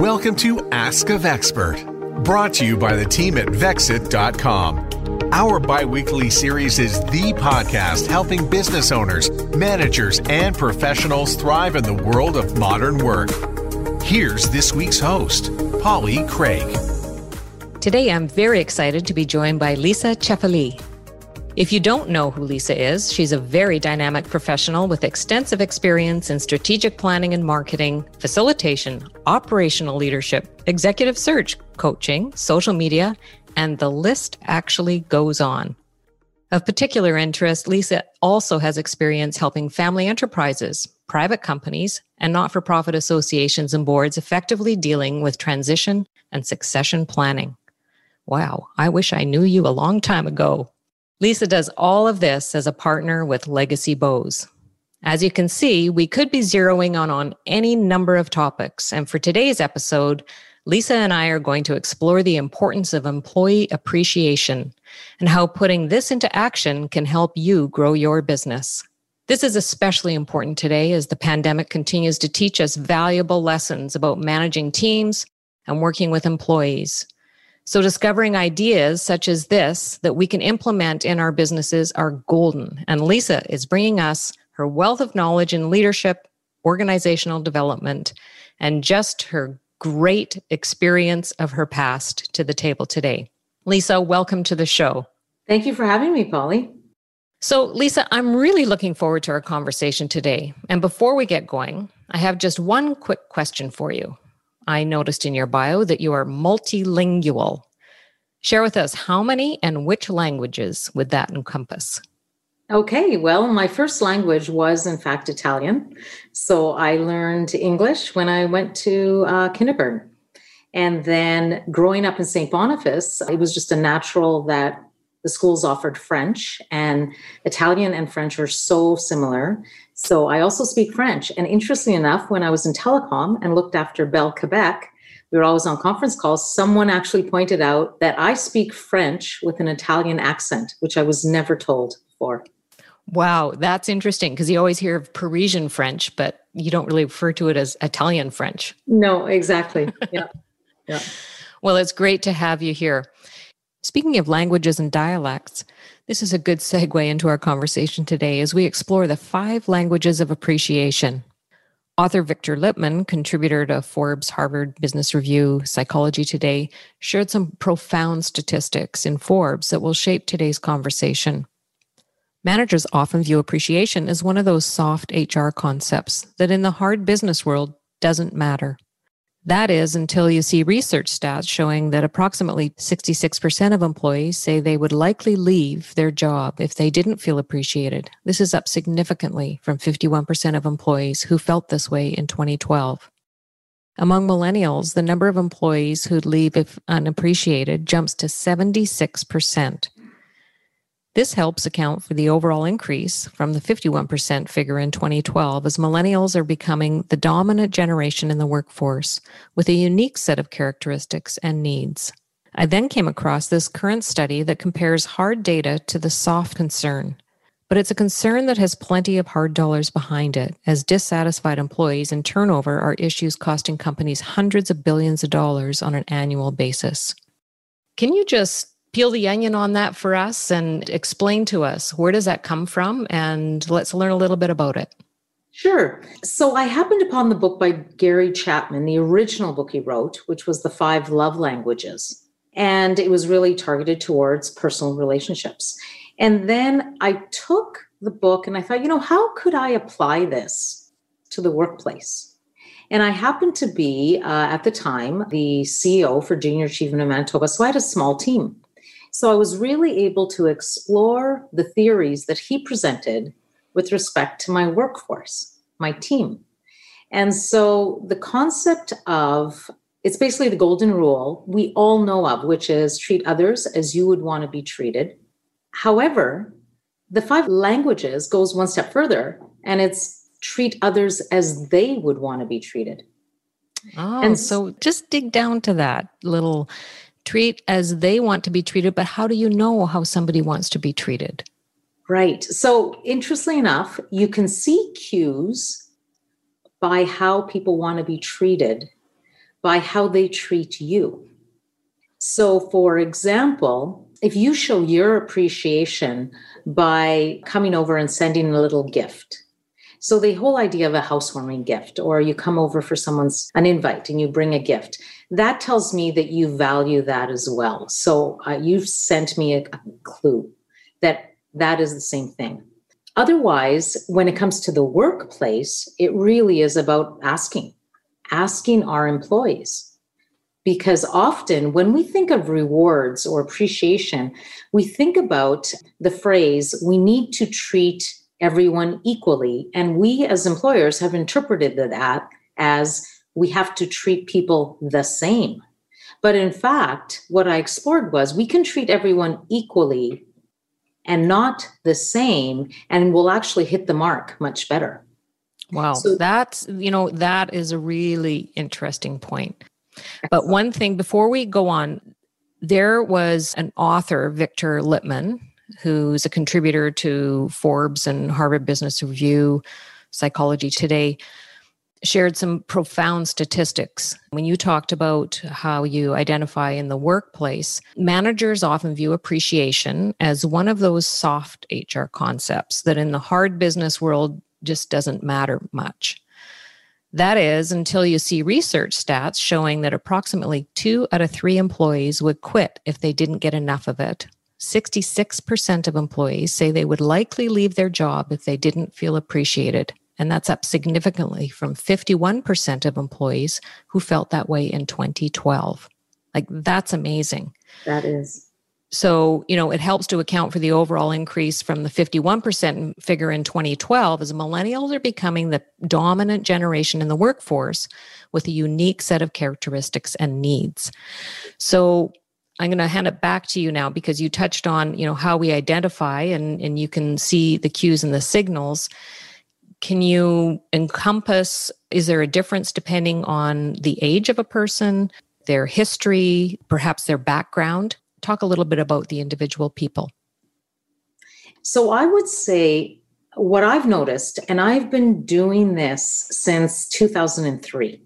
Welcome to Ask of Expert, brought to you by the team at Vexxit.com. Our bi weekly series is the podcast helping business owners, managers, and professionals thrive in the world of modern work. Here's this week's host, Polly Craig. Today, I'm very excited to be joined by Lisa Cefali. If you don't know who Lisa is, she's a very dynamic professional with extensive experience in strategic planning and marketing, facilitation, operational leadership, executive search, coaching, social media, and the list actually goes on. Of particular interest, Lisa also has experience helping family enterprises, private companies, and not for profit associations and boards effectively dealing with transition and succession planning. Wow, I wish I knew you a long time ago. Lisa does all of this as a partner with Legacy Bowes. As you can see, we could be zeroing on on any number of topics. And for today's episode, Lisa and I are going to explore the importance of employee appreciation and how putting this into action can help you grow your business. This is especially important today as the pandemic continues to teach us valuable lessons about managing teams and working with employees. So discovering ideas such as this that we can implement in our businesses are golden. And Lisa is bringing us her wealth of knowledge in leadership, organizational development, and just her great experience of her past to the table today. Lisa, welcome to the show. Thank you for having me, Polly. So, Lisa, I'm really looking forward to our conversation today. And before we get going, I have just one quick question for you. I noticed in your bio that you are multilingual. Share with us how many and which languages would that encompass? Okay, well, my first language was, in fact, Italian. So I learned English when I went to uh. And then growing up in St. Boniface, it was just a natural that the schools offered French, and Italian and French are so similar. So I also speak French. And interestingly enough, when I was in telecom and looked after Bell Quebec, we were always on conference calls. Someone actually pointed out that I speak French with an Italian accent, which I was never told before. Wow, that's interesting because you always hear of Parisian French, but you don't really refer to it as Italian French. No, exactly. Yeah. yeah. Well, it's great to have you here. Speaking of languages and dialects, this is a good segue into our conversation today as we explore the five languages of appreciation. Author Victor Lipman, contributor to Forbes, Harvard Business Review, Psychology Today, shared some profound statistics in Forbes that will shape today's conversation. Managers often view appreciation as one of those soft HR concepts that in the hard business world doesn't matter. That is until you see research stats showing that approximately 66% of employees say they would likely leave their job if they didn't feel appreciated. This is up significantly from 51% of employees who felt this way in 2012. Among millennials, the number of employees who'd leave if unappreciated jumps to 76%. This helps account for the overall increase from the 51% figure in 2012 as millennials are becoming the dominant generation in the workforce with a unique set of characteristics and needs. I then came across this current study that compares hard data to the soft concern. But it's a concern that has plenty of hard dollars behind it, as dissatisfied employees and turnover are issues costing companies hundreds of billions of dollars on an annual basis. Can you just peel the onion on that for us and explain to us where does that come from and let's learn a little bit about it Sure. So I happened upon the book by Gary Chapman, the original book he wrote, which was The Five Love Languages. And it was really targeted towards personal relationships. And then I took the book and I thought, you know, how could I apply this to the workplace? And I happened to be, uh, at the time, the CEO for Junior Achievement of Manitoba. So I had a small team. So I was really able to explore the theories that he presented with respect to my workforce, my team. And so the concept of it's basically the golden rule we all know of, which is treat others as you would want to be treated. However, the five languages goes one step further and it's treat others as they would want to be treated. Oh, and so just dig down to that little treat as they want to be treated, but how do you know how somebody wants to be treated? Right. So, interestingly enough, you can see cues by how people want to be treated by how they treat you. So, for example, if you show your appreciation by coming over and sending a little gift, so the whole idea of a housewarming gift, or you come over for someone's an invite and you bring a gift, that tells me that you value that as well. So uh, you've sent me a, a clue that that is the same thing. Otherwise, when it comes to the workplace, it really is about asking, asking our employees. Because often when we think of rewards or appreciation, we think about the phrase, we need to treat everyone equally. And we as employers have interpreted that as we have to treat people the same. But in fact, what I explored was we can treat everyone equally and not the same, and we'll actually hit the mark much better. Wow. So, that's, you know, that is a really interesting point. But one thing before we go on, there was an author, Victor Lipman, who's a contributor to Forbes and Harvard Business Review, Psychology Today, shared some profound statistics. When you talked about how you identify in the workplace, managers often view appreciation as one of those soft HR concepts that in the hard business world just doesn't matter much. That is until you see research stats showing that approximately two out of three employees would quit if they didn't get enough of it. 66% of employees say they would likely leave their job if they didn't feel appreciated. And that's up significantly from 51% of employees who felt that way in 2012. Like, that's amazing. That is. So, you know, it helps to account for the overall increase from the 51% figure in 2012 as millennials are becoming the dominant generation in the workforce with a unique set of characteristics and needs. So, I'm going to hand it back to you now because you touched on, you know, how we identify and, and you can see the cues and the signals. Can you encompass, is there a difference depending on the age of a person, their history, perhaps their background? Talk a little bit about the individual people. So I would say what I've noticed, and I've been doing this since 2003.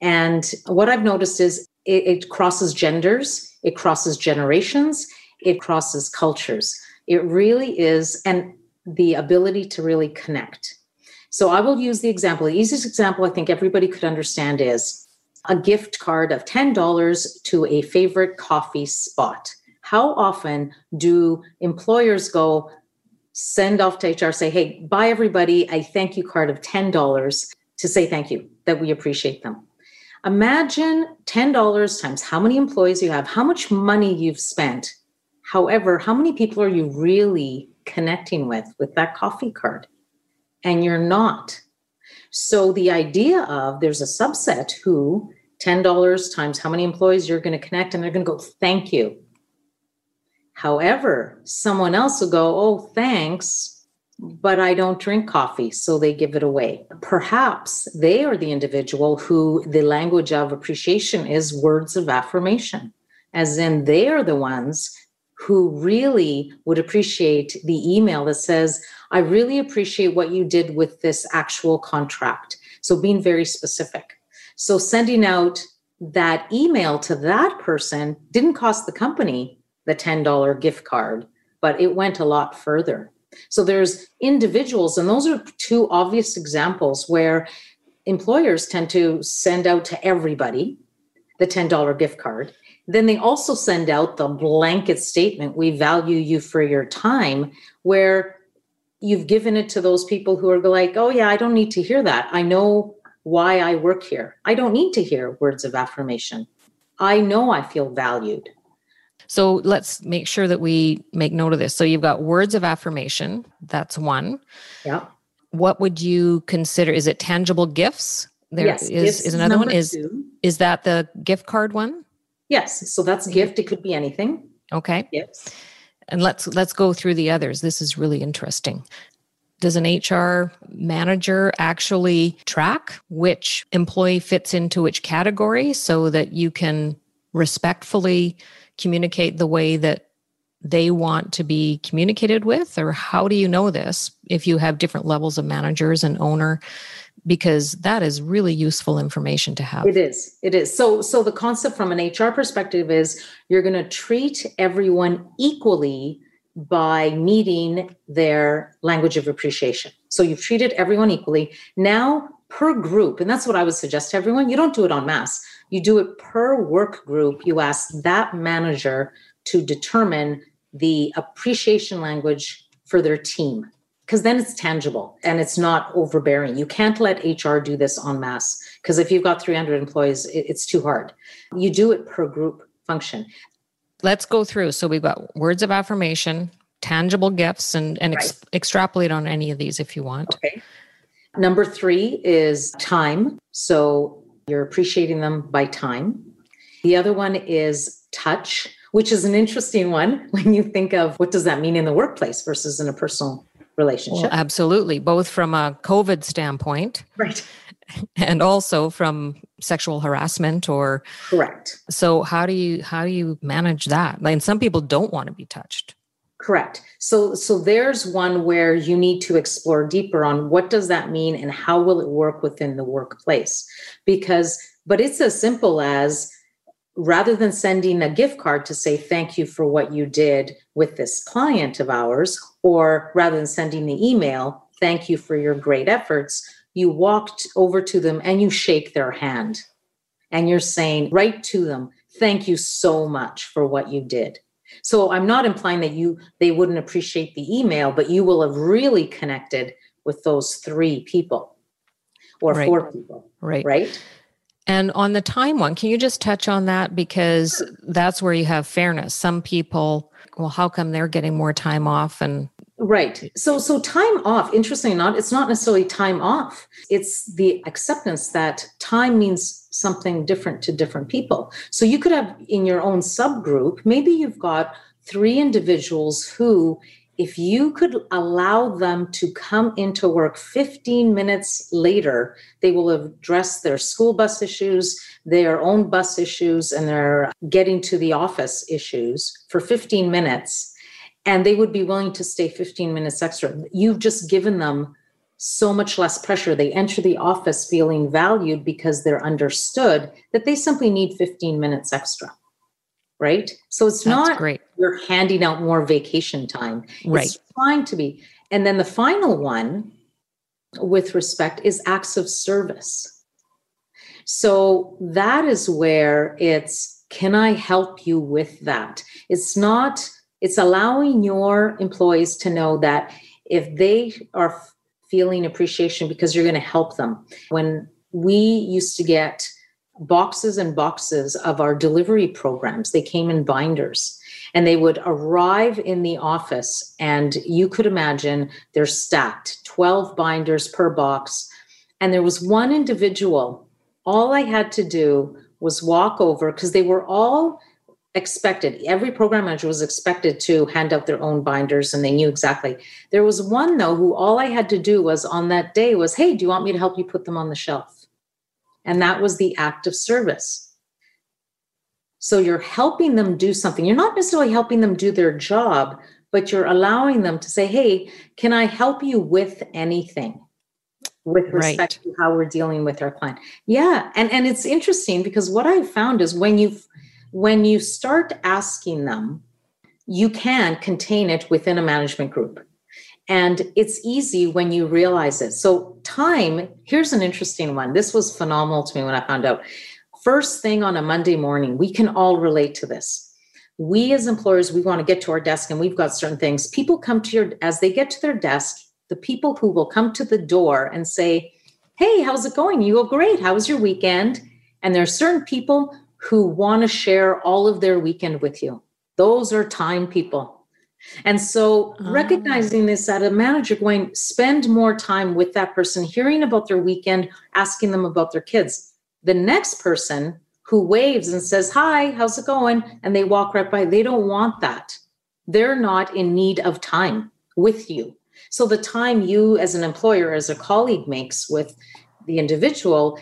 And what I've noticed is it, it crosses genders, it crosses generations, it crosses cultures. It really is, and the ability to really connect. So I will use the example. The easiest example I think everybody could understand is a gift card of $10 to a favorite coffee spot. How often do employers go send off to HR, say, hey, buy everybody a thank you card of $10 to say thank you, that we appreciate them? Imagine $10 times how many employees you have, how much money you've spent. However, how many people are you really connecting with with that coffee card? And you're not. So the idea of there's a subset who $10 times how many employees you're going to connect and they're going to go, thank you. However, someone else will go, oh, thanks, but I don't drink coffee, so they give it away. Perhaps they are the individual who the language of appreciation is words of affirmation, as in they are the ones who really would appreciate the email that says, I really appreciate what you did with this actual contract. So being very specific. So sending out that email to that person didn't cost the company the $10 gift card, but it went a lot further so there's individuals, and those are two obvious examples where employers tend to send out to everybody the $10 gift card. Then they also send out the blanket statement, we value you for your time, where you've given it to those people who are like, oh, yeah, I don't need to hear that. I know why I work here. I don't need to hear words of affirmation. I know I feel valued. So let's make sure that we make note of this. So you've got words of affirmation. That's one. Yeah. What would you consider? Is it tangible gifts? There yes, is, is another one. Is two. is that the gift card one? Yes. So that's a gift. It could be anything. Okay. Yes. And let's let's go through the others. This is really interesting. Does an HR manager actually track which employee fits into which category so that you can respectfully communicate the way that they want to be communicated with or how do you know this if you have different levels of managers and owner because that is really useful information to have. It is. It is. So so the concept from an HR perspective is you're going to treat everyone equally by meeting their language of appreciation. So you've treated everyone equally. Now per group, and that's what I would suggest to everyone, you don't do it on mass. You do it per work group. You ask that manager to determine the appreciation language for their team because then it's tangible and it's not overbearing. You can't let HR do this en masse because if you've got 300 employees, it's too hard. You do it per group function. Let's go through. So we've got words of affirmation, tangible gifts, and, and right. ex- extrapolate on any of these if you want. Okay. Number three is time. So you're appreciating them by time. The other one is touch, which is an interesting one when you think of what does that mean in the workplace versus in a personal relationship. Well, absolutely, both from a COVID standpoint, right, and also from sexual harassment or correct. So how do you how do you manage that? Like some people don't want to be touched. Correct. So so there's one where you need to explore deeper on what does that mean and how will it work within the workplace? Because but it's as simple as rather than sending a gift card to say thank you for what you did with this client of ours, or rather than sending the email, thank you for your great efforts, you walked over to them and you shake their hand. And you're saying right to them, thank you so much for what you did. So I'm not implying that you they wouldn't appreciate the email, but you will have really connected with those three people or right. four people. Right. Right. And on the time one, can you just touch on that? Because that's where you have fairness. Some people, well, how come they're getting more time off? And right. So, so time off, interestingly not, it's not necessarily time off. It's the acceptance that time means something different to different people. So you could have in your own subgroup, maybe you've got three individuals who if you could allow them to come into work 15 minutes later, they will have addressed their school bus issues, their own bus issues, and their getting to the office issues for 15 minutes. And they would be willing to stay 15 minutes extra. You've just given them so much less pressure. They enter the office feeling valued because they're understood that they simply need 15 minutes extra right? So it's That's not great. You're handing out more vacation time. Right. It's trying to be. And then the final one with respect is acts of service. So that is where it's can I help you with that? It's not, it's allowing your employees to know that if they are feeling appreciation because you're going to help them. When we used to get boxes and boxes of our delivery programs. They came in binders and they would arrive in the office. And you could imagine they're stacked 12 binders per box. And there was one individual, all I had to do was walk over because they were all expected every program manager was expected to hand out their own binders and they knew exactly there was one though who all i had to do was on that day was hey do you want me to help you put them on the shelf and that was the act of service. So you're helping them do something. You're not necessarily helping them do their job, but you're allowing them to say, hey, can I help you with anything? With respect right. to how we're dealing with our client. Yeah. And, and it's interesting because what I've found is when you when you start asking them, you can contain it within a management group. And it's easy when you realize it. So, time, here's an interesting one. This was phenomenal to me when I found out. First thing on a Monday morning, we can all relate to this. We as employers, we want to get to our desk and we've got certain things. People come to your, as they get to their desk, the people who will come to the door and say, Hey, how's it going? You go, Great. How was your weekend? And there are certain people who want to share all of their weekend with you. Those are time people and so oh. recognizing this at a manager going, spend more time with that person, hearing about their weekend, asking them about their kids. The next person who waves and says, Hi, how's it going? And they walk right by, they don't want that. They're not in need of time with you. So the time you as an employer, as a colleague makes with the individual,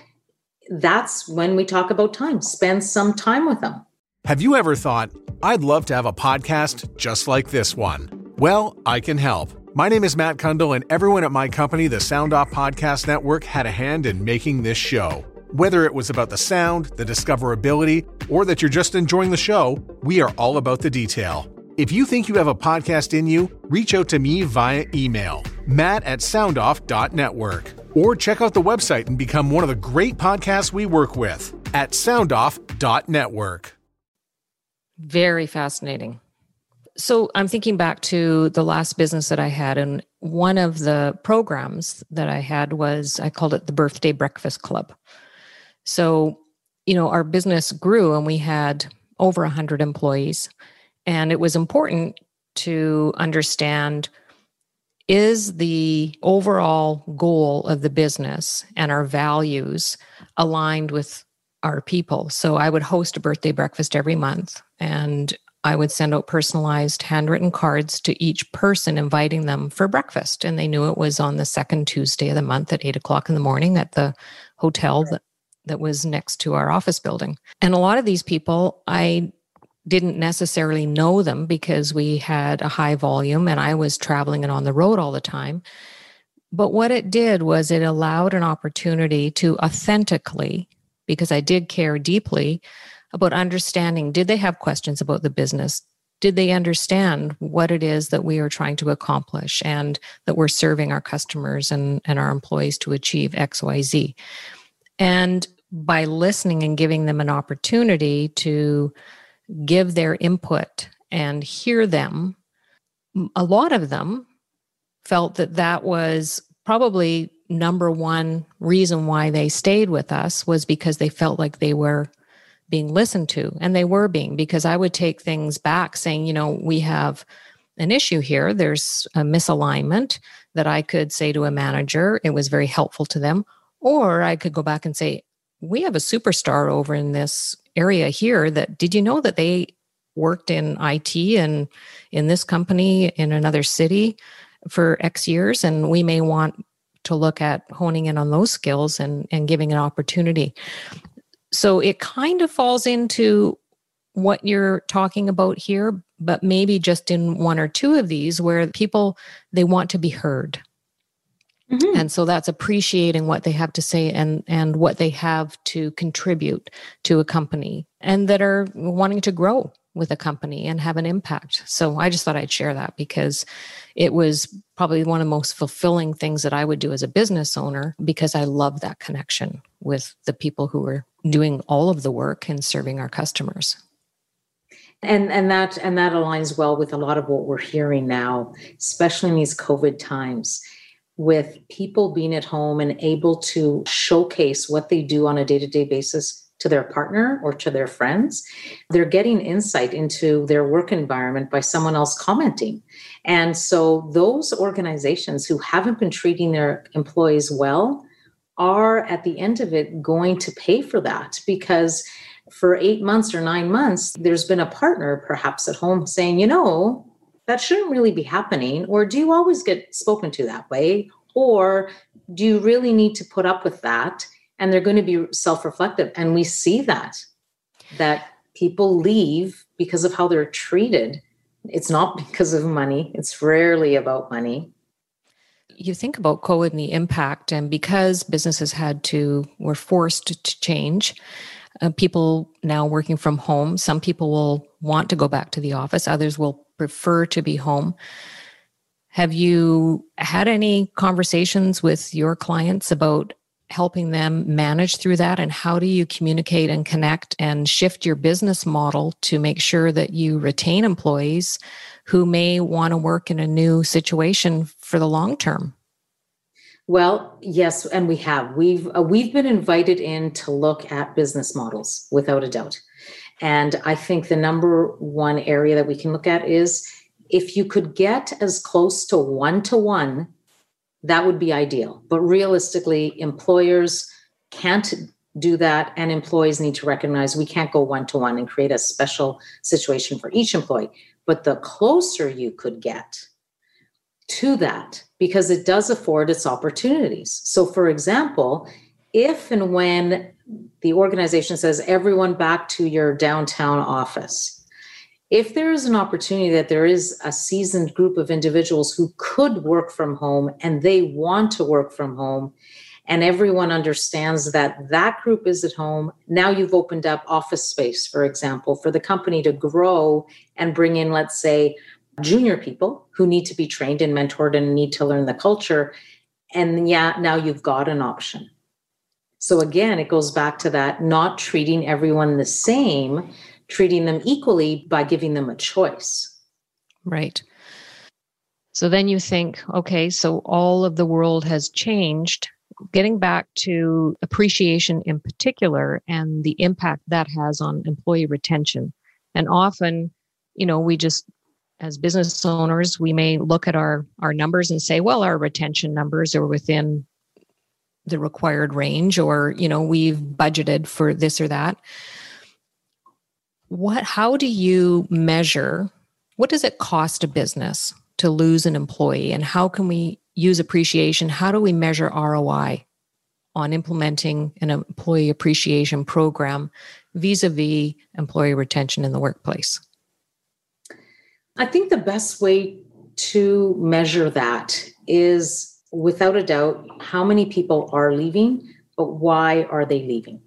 that's when we talk about time. Spend some time with them. Have you ever thought, I'd love to have a podcast just like this one? Well, I can help. My name is Matt Cundill, and everyone at my company, the Sound Off Podcast Network, had a hand in making this show. Whether it was about the sound, the discoverability, or that you're just enjoying the show, we are all about the detail. If you think you have a podcast in you, reach out to me via email, matt at soundoff.network, or check out the website and become one of the great podcasts we work with at soundoff.network. Very fascinating. So I'm thinking back to the last business that I had, and one of the programs that I had was I called it the Birthday Breakfast Club. So, you know, our business grew and we had over 100 employees, and it was important to understand is the overall goal of the business and our values aligned with our people. So I would host a birthday breakfast every month and I would send out personalized handwritten cards to each person inviting them for breakfast. And they knew it was on the second Tuesday of the month at eight o'clock in the morning at the hotel that, that was next to our office building. And a lot of these people, I didn't necessarily know them because we had a high volume and I was traveling and on the road all the time. But what it did was it allowed an opportunity to authentically, because I did care deeply, about understanding did they have questions about the business? Did they understand what it is that we are trying to accomplish and that we're serving our customers and, and our employees to achieve XYZ? And by listening and giving them an opportunity to give their input and hear them, a lot of them felt that that was probably number one reason why they stayed with us was because they felt like they were being listened to and they were being because i would take things back saying you know we have an issue here. There's a misalignment that i could say to a manager. It was very helpful to them. Or i could go back and say we have a superstar over in this area here that did you know that they worked in IT and in this company in another city for X years and we may want to look at honing in on those skills and and giving an opportunity so it kind of falls into what you're talking about here, but maybe just in one or two of these where people they want to be heard. Mm-hmm. And so that's appreciating what they have to say and and what they have to contribute to a company and that are wanting to grow with a company and have an impact. So I just thought I'd share that because it was probably one of the most fulfilling things that I would do as a business owner because I love that connection with the people who are doing all of the work and serving our customers. And and that and that aligns well with a lot of what we're hearing now, especially in these COVID times with people being at home and able to showcase what they do on a day-to-day basis to their partner or to their friends. They're getting insight into their work environment by someone else commenting. And so those organizations who haven't been treating their employees well are at the end of it going to pay for that because for eight months or nine months, there's been a partner perhaps at home saying, you know, that shouldn't really be happening. Or do you always get spoken to that way? Or do you really need to put up with that? and they're going to be self-reflective and we see that that people leave because of how they're treated it's not because of money it's rarely about money you think about covid and the impact and because businesses had to were forced to change uh, people now working from home some people will want to go back to the office others will prefer to be home. Have you had any conversations with your clients about helping them manage through that? And how do you communicate and connect and shift your business model to make sure that you retain employees who may want to work in a new situation for the long term? Well yes and we have. We've uh, we've been invited in to look at business models without a doubt and i think the number one area that we can look at is if you could get as close to one to one that would be ideal. But realistically, employers can't do that, and employees need to recognize we can't go one to one and create a special situation for each employee. But the closer you could get to that, because it does afford its opportunities. So, for example, if and when the organization says everyone back to your downtown office, If there is an opportunity that there is a seasoned group of individuals who could work from home and they want to work from home, and everyone understands that that group is at home, now you've opened up office space, for example, for the company to grow and bring in, let's say, junior people who need to be trained and mentored and need to learn the culture. And yeah, now you've got an option. So again, it goes back to that not treating everyone the same, treating them equally by giving them a choice. Right. So then you think, okay, so all of the world has changed. Getting back to appreciation in particular and the impact that has on employee retention. And often, you know, we just as business owners, we may look at our our numbers and say, well, our retention numbers are within the required range or you know we've budgeted for this or that. What how do you measure what does it cost a business to lose an employee and how can we use appreciation? How do we measure roi on implementing an employee appreciation program vis-a-vis employee retention in the workplace? I think the best way to measure that is without a doubt, how many people are leaving, but why are they leaving?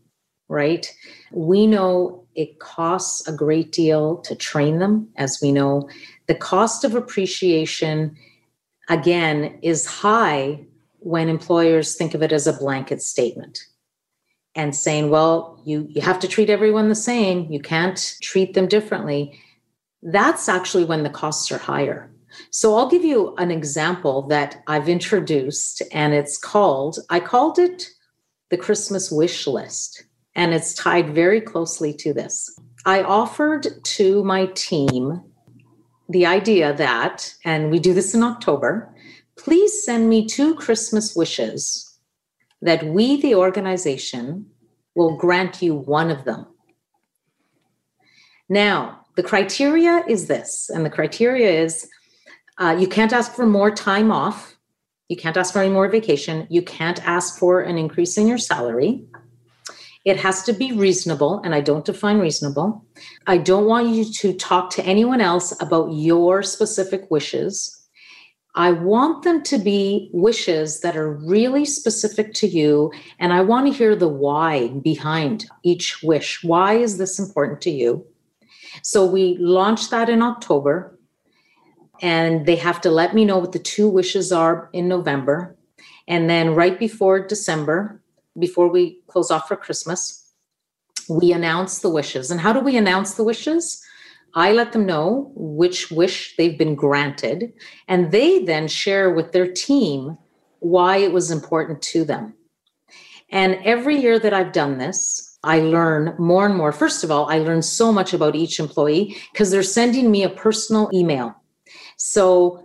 Right? We know it costs a great deal to train them, as we know. The cost of appreciation, again, is high when employers think of it as a blanket statement and saying, well, you, you have to treat everyone the same, you can't treat them differently. That's actually when the costs are higher so I'll give you an example that I've introduced, and it's called, I called it the Christmas wish list, and it's tied very closely to this. I offered to my team the idea that, and we do this in October, please send me two Christmas wishes that we, the organization, will grant you one of them. Now, the criteria is this, and the criteria is uh, you can't ask for more time off. You can't ask for any more vacation. You can't ask for an increase in your salary. It has to be reasonable, and I don't define reasonable. I don't want you to talk to anyone else about your specific wishes. I want them to be wishes that are really specific to you, and I want to hear the why behind each wish. Why is this important to you? So we launched that in October and they have to let me know what the two wishes are in November. And then right before December, before we close off for Christmas, we announce the wishes. And how do we announce the wishes? I let them know which wish they've been granted, and they then share with their team why it was important to them. And every year that I've done this, I learn more and more. First of all, I learn so much about each employee because they're sending me a personal email so,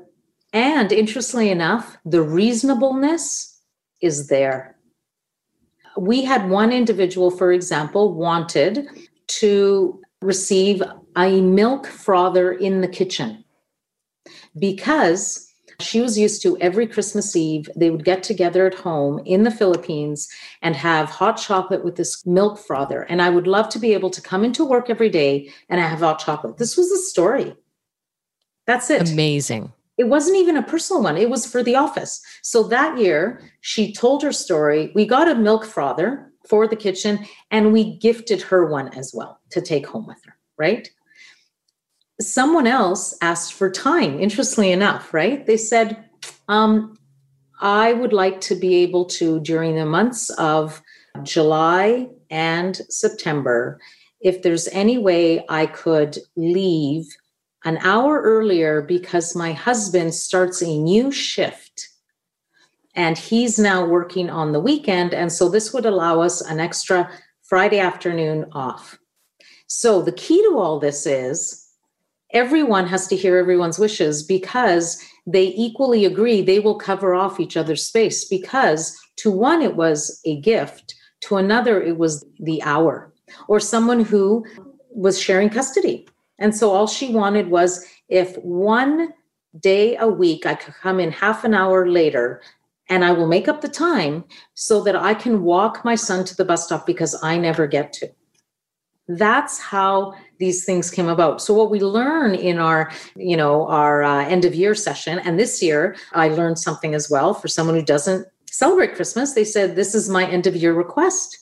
and interestingly enough, the reasonableness is there. We had one individual, for example, wanted to receive a milk frother in the kitchen because she was used to every Christmas Eve, they would get together at home in the Philippines and have hot chocolate with this milk frother. And I would love to be able to come into work every day and I have hot chocolate. This was the story. That's it. Amazing. It wasn't even a personal one, it was for the office. So that year, she told her story. We got a milk frother for the kitchen and we gifted her one as well to take home with her, right? Someone else asked for time, interestingly enough, right? They said, um, I would like to be able to, during the months of July and September, if there's any way I could leave an hour earlier because my husband starts a new shift and he's now working on the weekend. And so this would allow us an extra Friday afternoon off. So the key to all this is everyone has to hear everyone's wishes because they equally agree they will cover off each other's space because to one it was a gift to another it was the hour or someone who was sharing custody and so all she wanted was if one day a week I could come in half an hour later and I will make up the time so that I can walk my son to the bus stop because I never get to. That's how these things came about. So what we learn in our, you know, our uh, end of year session, and this year I learned something as well for someone who doesn't celebrate Christmas. They said, "This is my end of year request."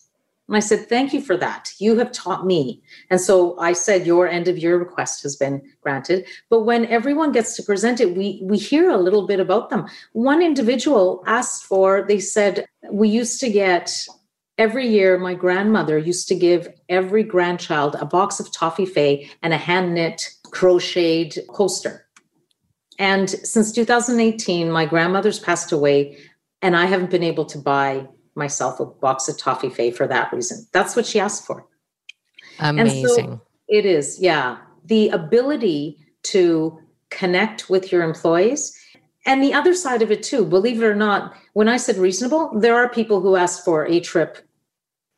And I said, Thank you for that. You have taught me. And so I said, Your end of year request has been granted. But when everyone gets to present it, we, we hear a little bit about them. One individual asked for, they said, We used to get every year, my grandmother used to give every grandchild a box of toffee fay and a hand knit crocheted coaster. And since 2018, my grandmother's passed away, and I haven't been able to buy myself a box of toffee fay for that reason. That's what she asked for. Amazing. So it is, yeah. The ability to connect with your employees. And the other side of it, too, believe it or not, when I said reasonable, there are people who ask for a trip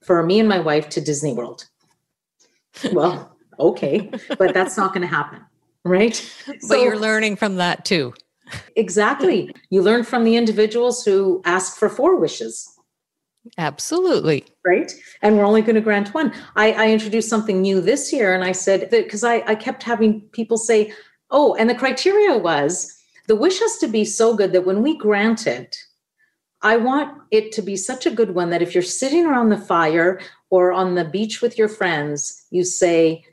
for me and my wife to Disney World. Well, okay, but that's not going to happen, right? But so, you're learning from that too. Exactly. You learn from the individuals who ask for four wishes Absolutely. Right. And we're only going to grant one. I, I introduced something new this year and I said that because I, I kept having people say, oh, and the criteria was the wish has to be so good that when we grant it, I want it to be such a good one that if you're sitting around the fire or on the beach with your friends, you say,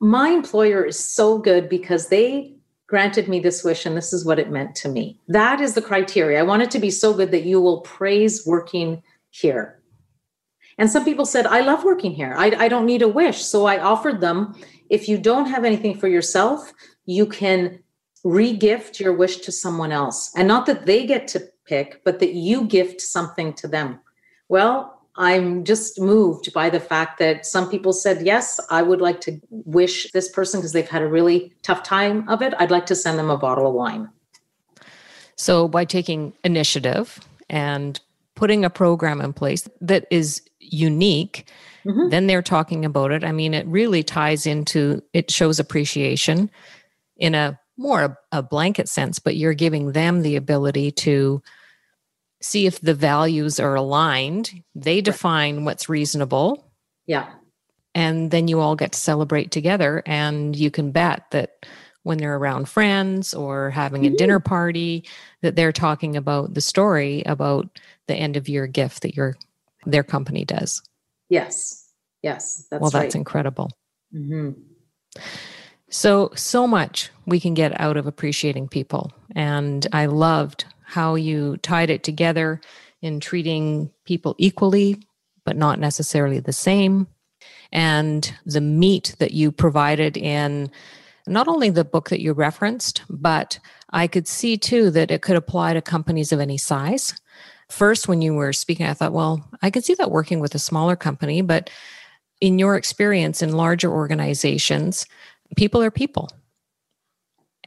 My employer is so good because they granted me this wish and this is what it meant to me. That is the criteria. I want it to be so good that you will praise working here. And some people said, I love working here. I, I don't need a wish. So I offered them if you don't have anything for yourself, you can regift your wish to someone else. And not that they get to pick, but that you gift something to them. Well, I'm just moved by the fact that some people said, Yes, I would like to wish this person because they've had a really tough time of it. I'd like to send them a bottle of wine. So, by taking initiative and putting a program in place that is unique, mm-hmm. then they're talking about it. I mean, it really ties into it shows appreciation in a more a blanket sense, but you're giving them the ability to see if the values are aligned. They define right. what's reasonable. Yeah. And then you all get to celebrate together and you can bet that when they're around friends or having a mm-hmm. dinner party that they're talking about the story about the end of year gift that your their company does. Yes. Yes. That's well, that's right. incredible. Mm-hmm. So, so much we can get out of appreciating people. And I loved how you tied it together in treating people equally, but not necessarily the same. And the meat that you provided in not only the book that you referenced, but I could see too that it could apply to companies of any size first when you were speaking i thought well i could see that working with a smaller company but in your experience in larger organizations people are people.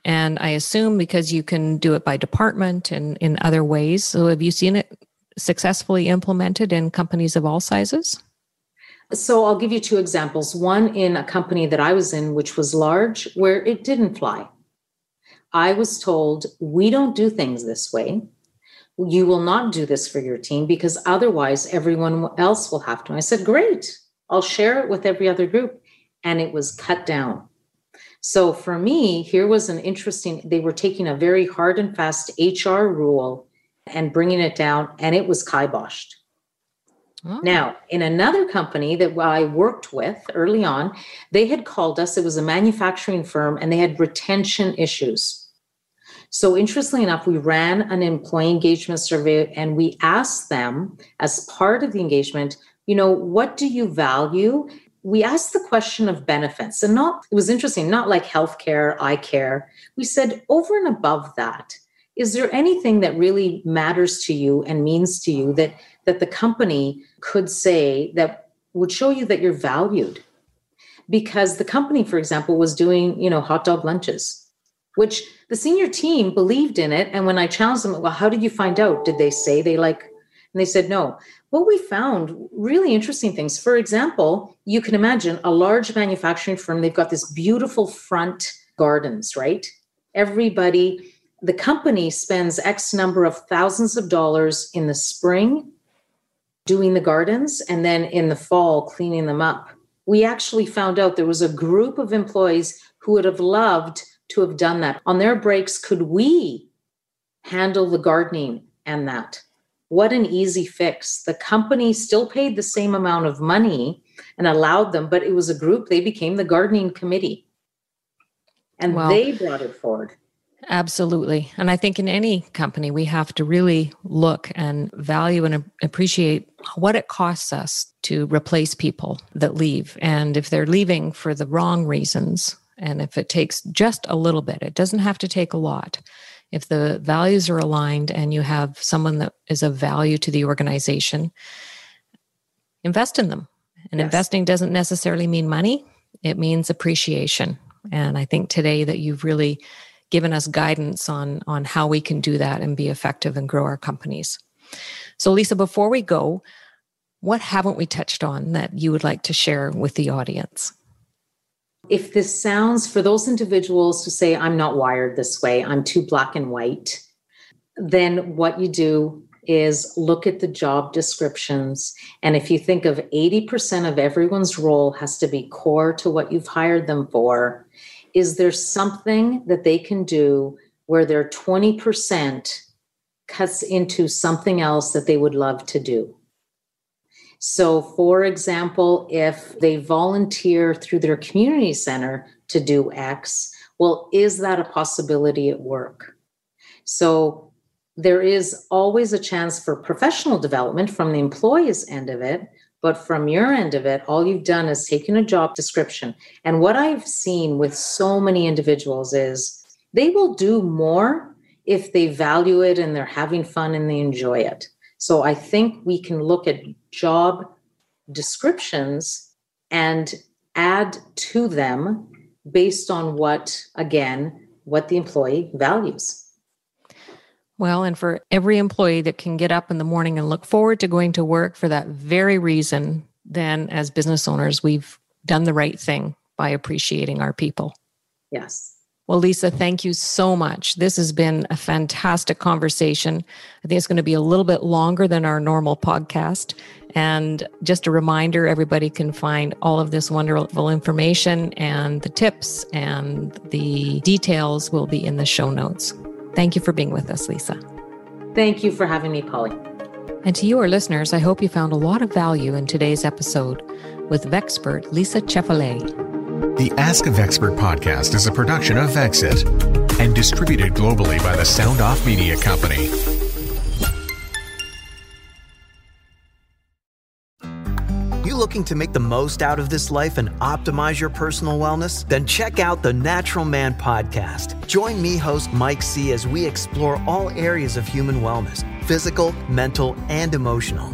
And i assume because you can do it by department and in other ways so have you seen it successfully implemented in companies of all sizes? So i'll give you two examples. One in a company that i was in which was large where it didn't fly. I was told we don't do things this way you will not do this for your team because otherwise everyone else will have to. I said, Great, I'll share it with every other group. And it was cut down. So for me, here was an interesting, they were taking a very hard and fast HR rule and bringing it down, and it was kiboshed. Oh. Now, in another company that I worked with early on, they had called us, it was a manufacturing firm, and they had retention issues. So, interestingly enough, we ran an employee engagement survey and we asked them as part of the engagement, you know, what do you value? We asked the question of benefits and not, it was interesting, not like healthcare, eye care. We said, over and above that, is there anything that really matters to you and means to you that that the company could say that would show you that you're valued because the company for example was doing you know hot dog lunches which the senior team believed in it. And when I challenged them, well, how did you find out? Did they say they like, and they said no. What we found really interesting things. For example, you can imagine a large manufacturing firm, they've got this beautiful front gardens, right? Everybody, the company spends X number of thousands of dollars in the spring doing the gardens and then in the fall cleaning them up we actually found out there was a group of employees who would have loved to have done that. On their breaks, could we handle the gardening and that? What an easy fix. The company still paid the same amount of money and allowed them, but it was a group. They became the gardening committee and well, they brought it forward. Absolutely. And I think in any company, we have to really look and value and appreciate what it costs us to replace people that leave. And if they're leaving for the wrong reasons, and if it takes just a little bit, it doesn't have to take a lot. If the values are aligned and you have someone that is of value to the organization, invest in them. And yes. investing doesn't necessarily mean money, it means appreciation. And I think today that you've really given us guidance on on how we can do that and be effective and grow our companies. So Lisa, before we go, what haven't we touched on that you would like to share with the audience? If this sounds for those individuals who say I'm not wired this way, I'm too black and white, then what you do is look at the job descriptions. And if you think of 80% of everyone's role has to be core to what you've hired them for, is there something that they can do where their 20% cuts into something else that they would love to do? So, for example, if they volunteer through their community center to do X, well, is that a possibility at work? So, there is always a chance for professional development from the employee's end of it, but from your end of it, all you've done is taken a job description. And what I've seen with so many individuals is they will do more if they value it and they're having fun and they enjoy it. So I think we can look at job descriptions and add to them based on what, again, what the employee values. Well, and for every employee that can get up in the morning and look forward to going to work for that very reason, then as business owners, we've done the right thing by appreciating our people. Yes. Well, Lisa, thank you so much. This has been a fantastic conversation. I think it's going to be a little bit longer than our normal podcast. And just a reminder everybody can find all of this wonderful information and the tips and the details will be in the show notes. Thank you for being with us, Lisa. Thank you for having me, Polly. And to you, our listeners, I hope you found a lot of value in today's episode with Vexpert Lisa Cefali. The Ask of Expert podcast is a production of Vexxit and distributed globally by the Sound Off Media Company. You looking to make the most out of this life and optimize your personal wellness? Then check out the Natural Man podcast. Join me, host Mike C., as we explore all areas of human wellness physical, mental, and emotional.